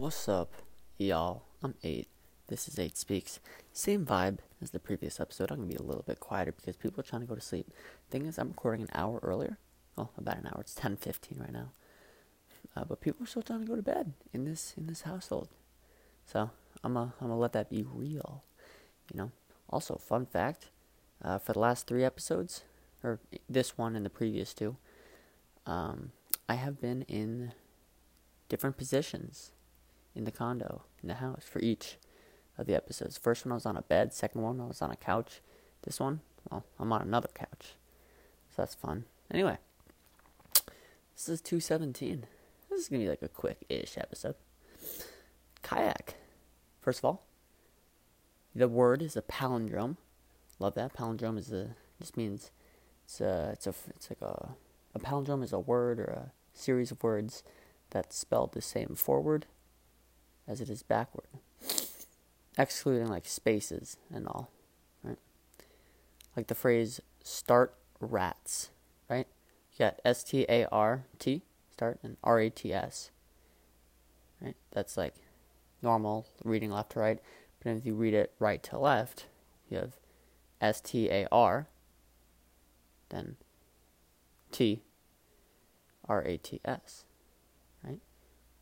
What's up, y'all? I'm Nate. This is Nate Speaks. Same vibe as the previous episode. I'm going to be a little bit quieter because people are trying to go to sleep. Thing is, I'm recording an hour earlier. Well, about an hour. It's 10.15 right now. Uh, but people are still trying to go to bed in this in this household. So, I'm going I'm to let that be real. You know? Also, fun fact, uh, for the last three episodes, or this one and the previous two, um, I have been in different positions in the condo, in the house, for each of the episodes. First one I was on a bed, second one I was on a couch. This one, well, I'm on another couch. So that's fun. Anyway, this is 217. This is going to be like a quick ish episode. Kayak. First of all, the word is a palindrome. Love that. Palindrome is a, just means it's a, it's a, it's like a, a palindrome is a word or a series of words that's spelled the same forward as it is backward, excluding like spaces and all, right? Like the phrase "start rats," right? You got S T A R T start and R A T S, right? That's like normal reading left to right. But if you read it right to left, you have S T A R, then T R A T S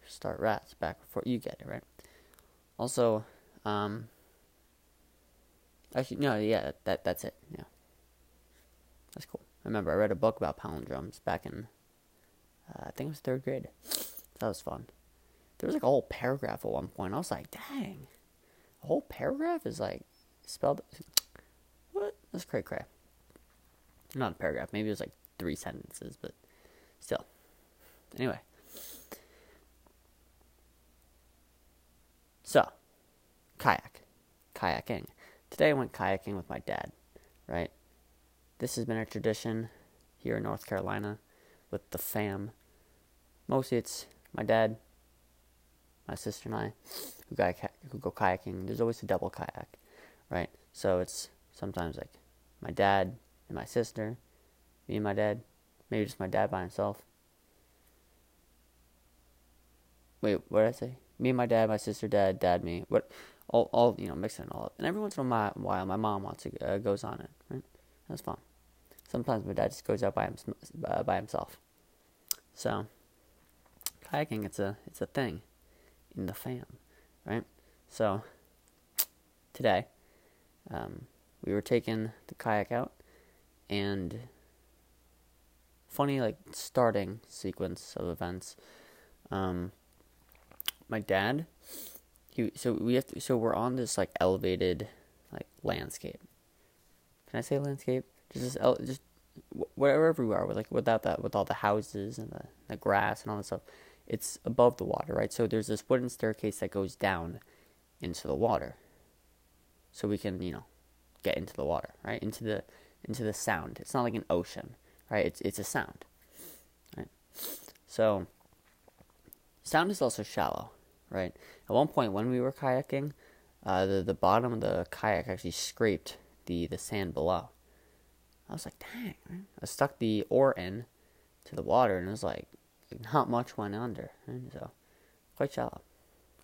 start rats back before you get it, right? Also, um, actually, no, yeah, that that's it. Yeah, that's cool. I remember I read a book about palindromes back in, uh, I think it was third grade. That was fun. There was like a whole paragraph at one point. I was like, dang, a whole paragraph is like spelled. What? That's cray cray. Not a paragraph. Maybe it was like three sentences, but still. Anyway, So, kayak, kayaking. Today I went kayaking with my dad, right? This has been a tradition here in North Carolina with the fam. Mostly it's my dad, my sister, and I who who go kayaking. There's always a double kayak, right? So it's sometimes like my dad and my sister, me and my dad, maybe just my dad by himself. Wait, what did I say? me and my dad, my sister, dad, dad, me, what, all, all you know, mixing it all up. And every once in a while, my mom wants to uh, goes on it. Right, that's fun. Sometimes my dad just goes out by him, uh, by himself. So, kayaking, it's a it's a thing in the fam, right? So, today, um, we were taking the kayak out, and funny like starting sequence of events. Um, my dad, so we have to, so we're on this like elevated like landscape. Can I say landscape? Just this, just wherever we are, with like without that, with all the houses and the, the grass and all that stuff, it's above the water, right? So there's this wooden staircase that goes down into the water, so we can you know get into the water, right? Into the into the sound. It's not like an ocean, right? It's it's a sound, right? So sound is also shallow, right? At one point when we were kayaking, uh, the the bottom of the kayak actually scraped the the sand below. I was like, dang, right? I stuck the oar in to the water, and it was like not much went under, right? so quite shallow,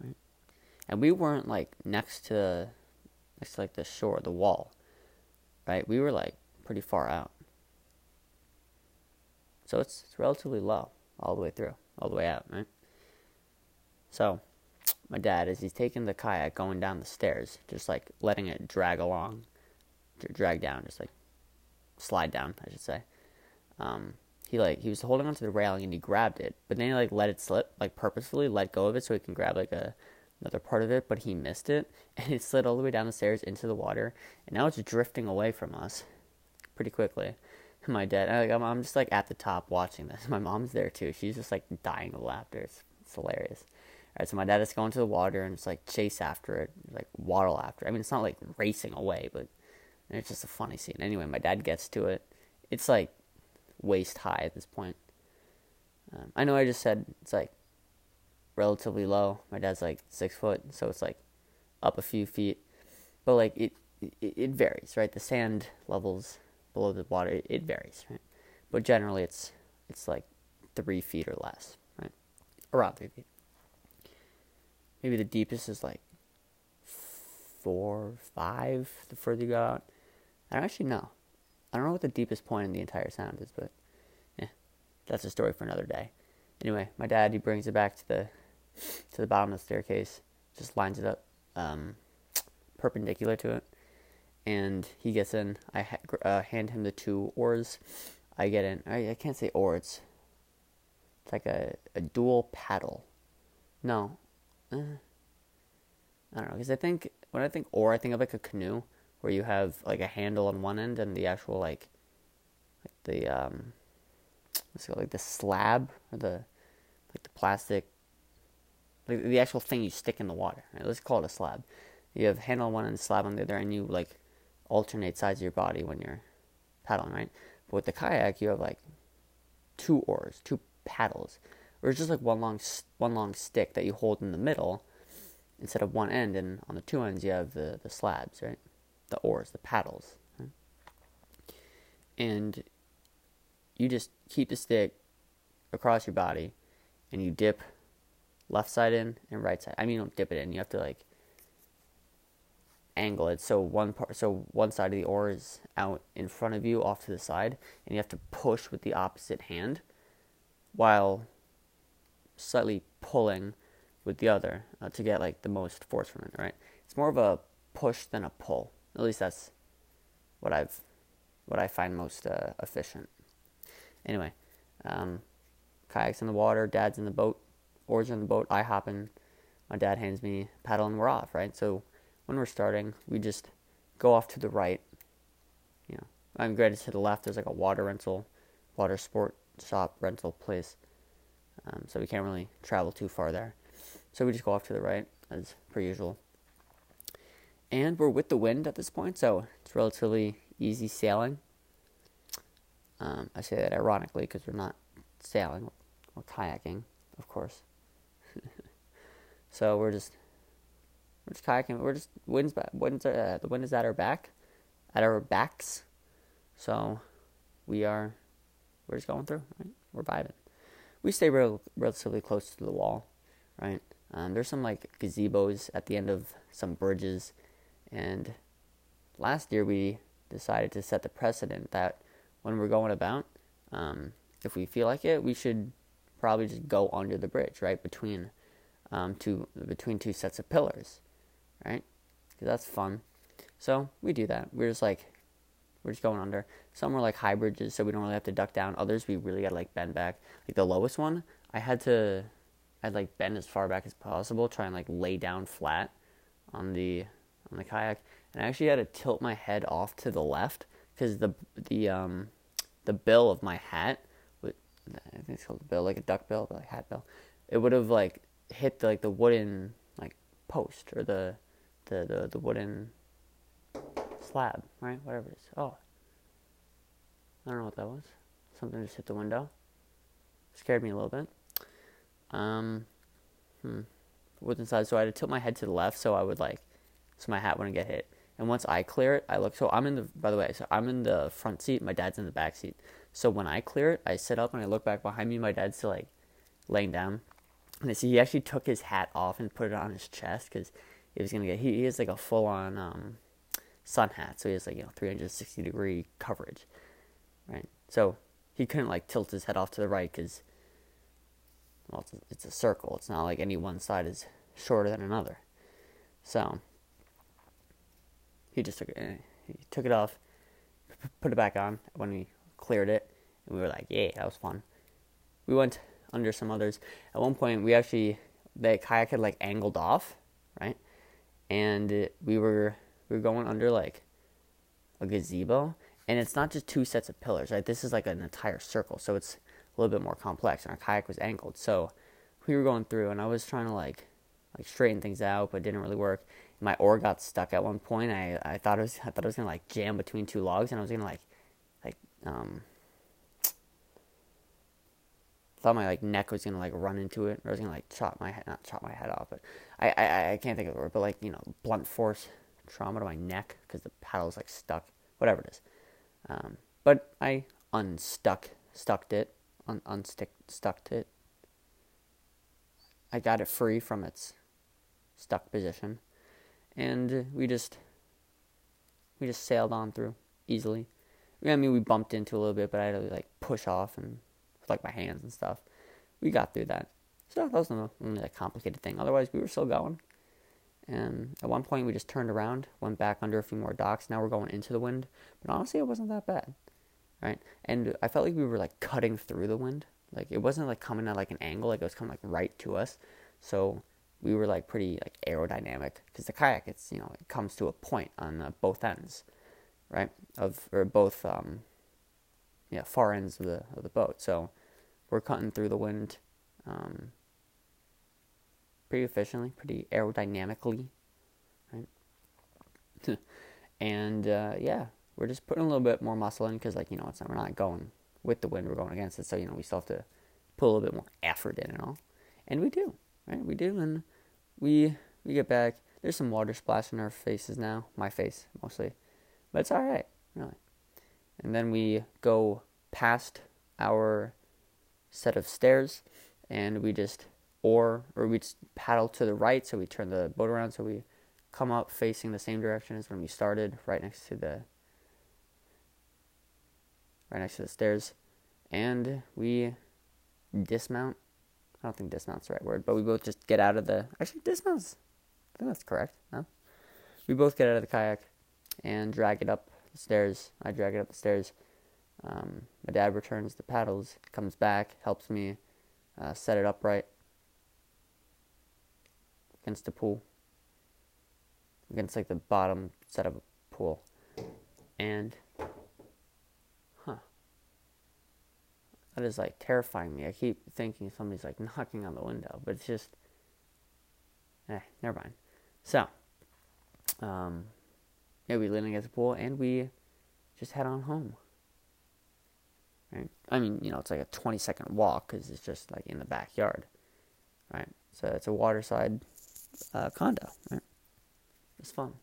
right? And we weren't like next to next to like the shore, the wall, right? We were like pretty far out, so it's, it's relatively low all the way through, all the way out, right? So my dad, as he's taking the kayak going down the stairs, just like letting it drag along, drag down, just like slide down, I should say. Um, he like he was holding onto the railing and he grabbed it, but then he like let it slip, like purposefully let go of it so he can grab like a another part of it, but he missed it and it slid all the way down the stairs into the water, and now it's drifting away from us pretty quickly. My dad, like, I'm, I'm just like at the top watching this. My mom's there too. She's just like dying of laughter. It's, it's hilarious. Right, so my dad is going to the water and it's like chase after it, like waddle after. It. I mean, it's not like racing away, but it's just a funny scene. Anyway, my dad gets to it. It's like waist high at this point. Um, I know I just said it's like relatively low. My dad's like six foot, so it's like up a few feet, but like it it, it varies, right? The sand levels below the water it, it varies, right? But generally, it's it's like three feet or less, right? Around three feet. Maybe the deepest is like four, five. The further you go out, I don't actually know. I don't know what the deepest point in the entire sound is, but yeah, that's a story for another day. Anyway, my dad he brings it back to the to the bottom of the staircase, just lines it up um, perpendicular to it, and he gets in. I ha- uh, hand him the two oars. I get in. I, I can't say oars. It's like a, a dual paddle. No. Uh, I don't know, because I think, when I think oar, I think of like a canoe, where you have like a handle on one end and the actual like, like the, um, what's it called, like the slab, or the, like the plastic, like the actual thing you stick in the water. Right? Let's call it a slab. You have handle on one end, slab on the other, and you like alternate sides of your body when you're paddling, right? But with the kayak, you have like two oars, two paddles, or it's just like one long one long stick that you hold in the middle instead of one end, and on the two ends you have the the slabs, right? The oars, the paddles, right? and you just keep the stick across your body, and you dip left side in and right side. I mean, you don't dip it in. You have to like angle it so one part so one side of the oar is out in front of you off to the side and you have to push with the opposite hand while slightly pulling with the other uh, to get like the most force from it, right? It's more of a push than a pull. At least that's what I've what I find most uh, efficient. Anyway, um, kayaks in the water, dad's in the boat, oars in the boat. I hop in. My dad hands me paddle and we're off, right? So when we're starting, we just go off to the right. You know, I'm granted to the left. There's like a water rental, water sport shop rental place. Um, so we can't really travel too far there. So we just go off to the right as per usual. And we're with the wind at this point, so it's relatively easy sailing. Um, I say that ironically because we're not sailing, we're kayaking, of course. so we're just we're just kayaking. We're just winds. back. Winds. Uh, the wind is at our back, at our backs. So we are we're just going through. Right? We're vibing. We stay real, relatively close to the wall, right? Um, there's some like gazebos at the end of some bridges, and last year we decided to set the precedent that when we're going about, um, if we feel like it, we should probably just go under the bridge, right between um, two between two sets of pillars, right? Because that's fun. So we do that. We're just like we're just going under. Some were like high bridges, so we don't really have to duck down. Others we really gotta like bend back. Like the lowest one, I had to, I'd like bend as far back as possible, try and like lay down flat on the on the kayak, and I actually had to tilt my head off to the left because the the um the bill of my hat, I think it's called the bill, like a duck bill, but like hat bill, it would have like hit the, like the wooden like post or the the the, the wooden slab, right? Whatever it is. Oh. I don't know what that was. Something just hit the window. Scared me a little bit. Um, hmm. Was inside, so I had to tilt my head to the left so I would like, so my hat wouldn't get hit. And once I clear it, I look. So I'm in the. By the way, so I'm in the front seat. My dad's in the back seat. So when I clear it, I sit up and I look back behind me. My dad's still like laying down, and I see he actually took his hat off and put it on his chest because he was gonna get. He, he has like a full on um, sun hat, so he has like you know 360 degree coverage, right? So he couldn't like tilt his head off to the right because well, it's a, circle. It's not like any one side is shorter than another. So he just took it. Eh, he took it off, put it back on when we cleared it, and we were like, "Yeah, that was fun." We went under some others. At one point, we actually the kayak had like angled off, right? And we were we are going under like a gazebo, and it's not just two sets of pillars, right? This is like an entire circle, so it's a little bit more complex. And our kayak was angled, so we were going through, and I was trying to like like straighten things out, but it didn't really work. My oar got stuck at one point. I I thought it was I thought it was gonna like jam between two logs, and I was gonna like like um thought my like neck was gonna like run into it, or I was gonna like chop my head, not chop my head off, but I I I can't think of the word, but like you know blunt force trauma to my neck because the paddle's like stuck, whatever it is. Um, but I unstuck, stuck it, un- unstick, stuck it. I got it free from its stuck position, and we just we just sailed on through easily. I mean, we bumped into a little bit, but I had to like push off and like my hands and stuff. We got through that, so that wasn't a complicated thing. Otherwise, we were still going. And at one point, we just turned around, went back under a few more docks. Now we're going into the wind, but honestly, it wasn't that bad, right? And I felt like we were like cutting through the wind. Like it wasn't like coming at like an angle, like it was coming like right to us. So we were like pretty like aerodynamic because the kayak, it's you know, it comes to a point on uh, both ends, right? Of or both, um, yeah, far ends of the of the boat. So we're cutting through the wind. Um, pretty efficiently, pretty aerodynamically, right? and uh, yeah, we're just putting a little bit more muscle in because, like, you know, it's not, we're not going with the wind, we're going against it. So, you know, we still have to put a little bit more effort in and all. And we do, right? We do. And we, we get back. There's some water splashing our faces now, my face mostly. But it's all right, really. And then we go past our set of stairs and we just or or we just paddle to the right so we turn the boat around so we come up facing the same direction as when we started right next to the right next to the stairs. And we dismount. I don't think dismount's the right word but we both just get out of the actually dismounts I think that's correct no? We both get out of the kayak and drag it up the stairs. I drag it up the stairs. Um, my dad returns the paddles comes back helps me uh, set it upright against the pool, against like the bottom set of a pool, and huh, that is like terrifying me. I keep thinking somebody's like knocking on the window, but it's just, eh, never mind. So, um, yeah, we lean against the pool and we just head on home. Right? I mean, you know, it's like a 20 second walk because it's just like in the backyard, right? So it's a waterside uh, condo. Right? It's fun.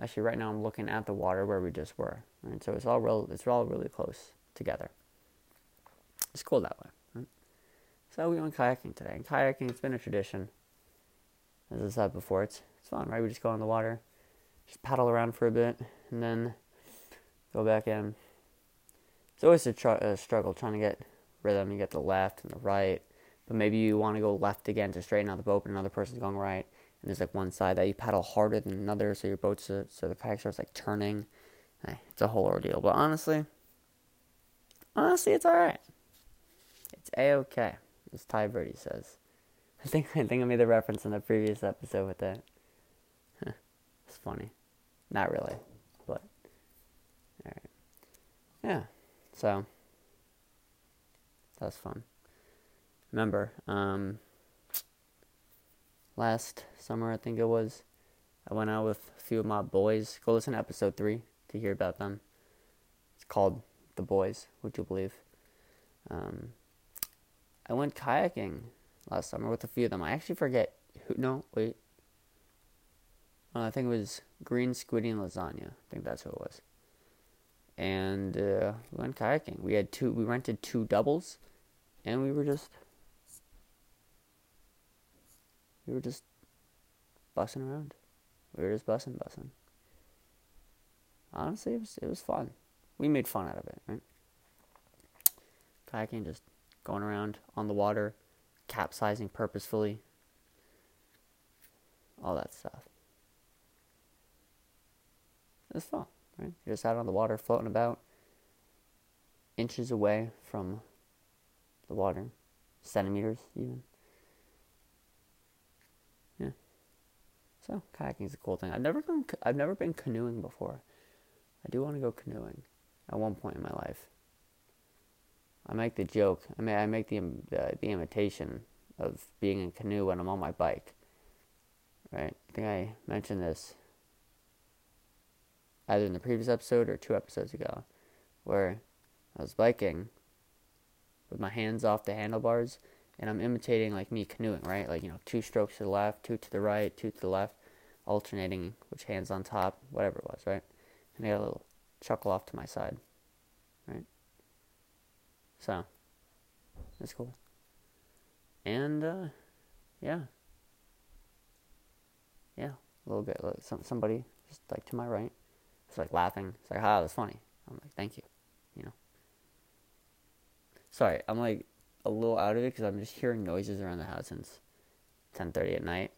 Actually, right now I'm looking at the water where we just were. Right? So it's all real. It's all really close together. It's cool that way. Right? So we went kayaking today. And kayaking, it's been a tradition. As I said before, it's it's fun, right? We just go in the water, just paddle around for a bit, and then go back in. It's always a, tr- a struggle trying to get rhythm. You get the left and the right, but maybe you want to go left again to straighten out the boat, but another person's going right, and there's like one side that you paddle harder than another, so your boat's uh, so the kayak starts like turning. It's a whole ordeal, but honestly, honestly, it's all right. It's a okay, as Ty Birdie says. I think I think I made the reference in the previous episode with that. it's funny, not really, but all right, yeah. So that's fun remember um, last summer, I think it was, I went out with a few of my boys. Go listen to episode three to hear about them. It's called The Boys, would you believe? Um, I went kayaking last summer with a few of them. I actually forget who. No, wait. Uh, I think it was Green Squiddy and Lasagna. I think that's who it was. And uh, we went kayaking. We had two. We rented two doubles, and we were just we were just bussing around. We were just bussing, bussing. Honestly, it was it was fun. We made fun out of it, right? Kayaking, just going around on the water, capsizing purposefully, all that stuff. It was fun, right? You're just out on the water, floating about, inches away from the water, centimeters even. So kayaking is a cool thing. I've never gone. I've never been canoeing before. I do want to go canoeing at one point in my life. I make the joke. I mean, I make the uh, the imitation of being in canoe when I'm on my bike. Right? I think I mentioned this either in the previous episode or two episodes ago, where I was biking with my hands off the handlebars and I'm imitating like me canoeing, right? Like, you know, two strokes to the left, two to the right, two to the left alternating which hand's on top, whatever it was, right? And I got a little chuckle off to my side, right? So, that's cool. And, uh, yeah. Yeah, a little bit. Like some somebody just like to my right, it's like laughing. It's like, ah, that's funny. I'm like, thank you, you know. Sorry, I'm like a little out of it because I'm just hearing noises around the house since 10:30 at night,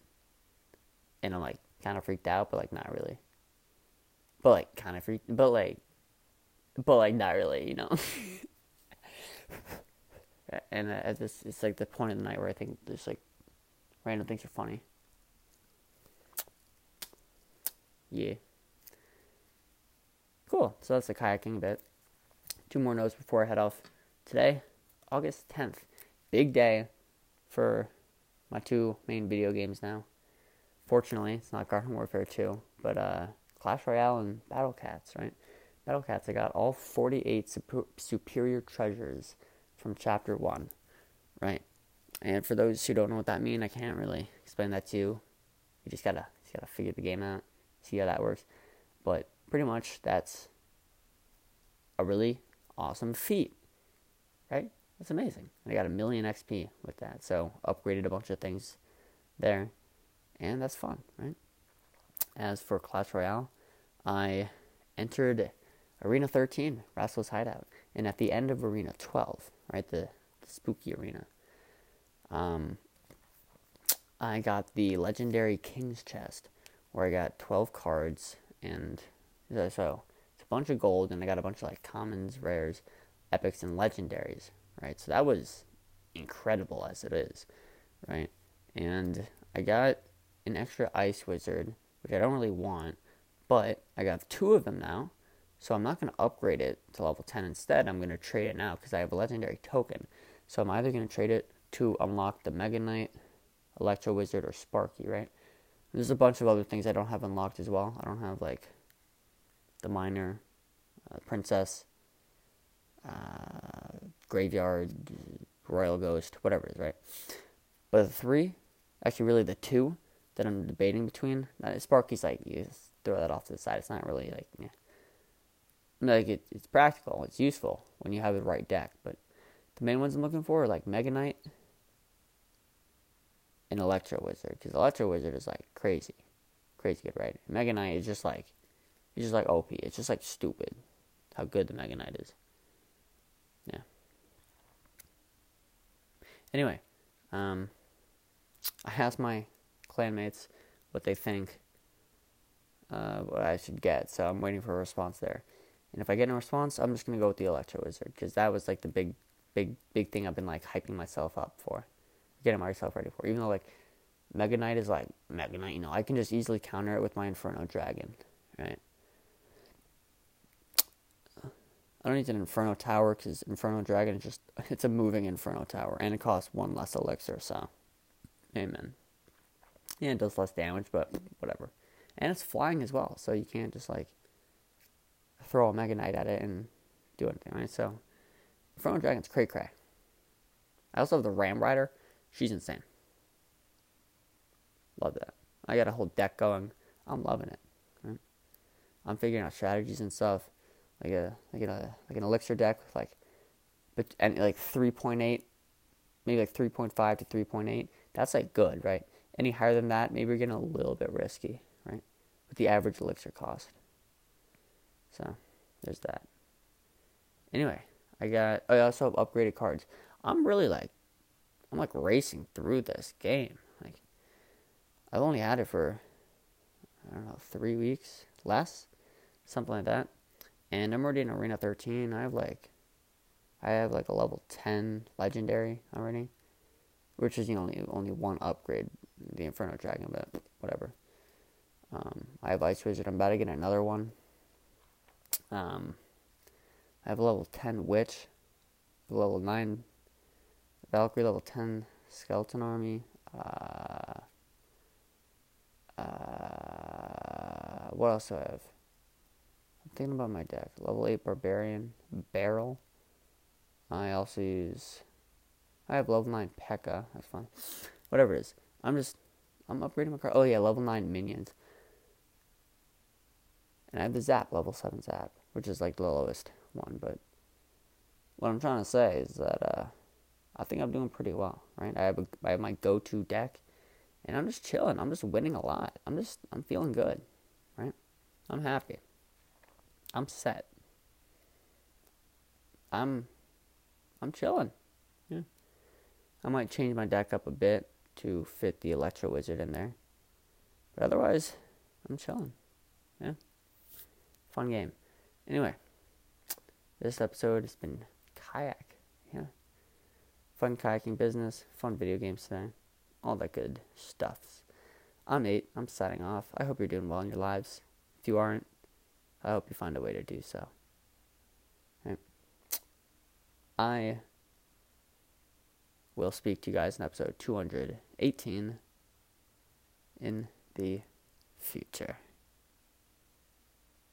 and I'm like kind of freaked out, but like not really. But like kind of freaked, but like, but like not really, you know. and uh, at this, it's like the point of the night where I think there's like random things are funny. Yeah. Cool. So that's the kayaking bit. Two more notes before I head off. Today, August 10th. Big day for my two main video games now. Fortunately, it's not Garden Warfare 2, but uh, Clash Royale and Battle Cats, right? Battle Cats, I got all 48 super- superior treasures from Chapter 1, right? And for those who don't know what that means, I can't really explain that to you. You just gotta, just gotta figure the game out, see how that works. But pretty much, that's a really awesome feat, right? That's amazing. I got a million XP with that, so upgraded a bunch of things there, and that's fun, right? As for Clash Royale, I entered Arena 13, Rascal's Hideout, and at the end of Arena 12, right, the, the spooky arena, um, I got the legendary King's Chest, where I got 12 cards, and so it's a bunch of gold, and I got a bunch of like commons, rares, epics, and legendaries, right? So that was incredible as it is, right? And I got an extra ice wizard, which I don't really want, but I got two of them now. So I'm not going to upgrade it to level 10. Instead, I'm going to trade it now because I have a legendary token. So I'm either going to trade it to unlock the Mega Knight, Electro Wizard, or Sparky, right? There's a bunch of other things I don't have unlocked as well. I don't have like the Miner, uh, Princess, uh, Graveyard, Royal Ghost, whatever it is, right? But the three, actually, really the two that I'm debating between. Sparky's like you throw that off to the side. It's not really like yeah. like it, it's practical. It's useful when you have the right deck. But the main ones I'm looking for are like Mega Knight and Electro Wizard because Electro Wizard is like crazy, crazy good, right? Mega Knight is just like, it's just like OP. It's just like stupid how good the Mega Knight is. Yeah. Anyway, um, I asked my clanmates what they think uh, what I should get, so I'm waiting for a response there. And if I get no response, I'm just gonna go with the Electro Wizard because that was like the big, big, big thing I've been like hyping myself up for, getting myself ready for. Even though like Mega Knight is like Mega Knight, you know, I can just easily counter it with my Inferno Dragon, right? I don't need an Inferno Tower because Inferno Dragon is just it's a moving Inferno Tower and it costs one less elixir, so amen. Yeah, it does less damage, but whatever. And it's flying as well, so you can't just like throw a Mega Knight at it and do anything, right? So Inferno Dragon's cray cray. I also have the Ram Rider. She's insane. Love that. I got a whole deck going. I'm loving it. Right? I'm figuring out strategies and stuff like a like a like an elixir deck with like but and like 3.8 maybe like 3.5 to 3.8 that's like good right any higher than that maybe you're getting a little bit risky right with the average elixir cost. So there's that. Anyway i got oh, i also have upgraded cards. I'm really like i'm like racing through this game. Like i've only had it for i don't know three weeks less something like that. And I'm already in Arena 13. I have like, I have like a level 10 legendary already, which is the only only one upgrade, the Inferno Dragon, but whatever. Um, I have Ice Wizard. I'm about to get another one. Um, I have a level 10 Witch, level 9 Valkyrie, level 10 Skeleton Army. Uh, uh, what else do I have? I'm thinking about my deck. Level 8 Barbarian, Barrel. I also use. I have level 9 P.E.K.K.A. That's fine. Whatever it is. I'm just. I'm upgrading my card. Oh, yeah, level 9 Minions. And I have the Zap, level 7 Zap, which is like the lowest one. But what I'm trying to say is that uh, I think I'm doing pretty well, right? I have, a, I have my go to deck and I'm just chilling. I'm just winning a lot. I'm just I'm feeling good, right? I'm happy. I'm set. I'm I'm chilling. Yeah. I might change my deck up a bit to fit the Electro Wizard in there. But otherwise, I'm chilling. Yeah. Fun game. Anyway, this episode has been kayak. Yeah. Fun kayaking business, fun video games today, all that good stuff. I'm Nate. I'm signing off. I hope you're doing well in your lives. If you aren't, I hope you find a way to do so. Right. I will speak to you guys in episode 218 in the future.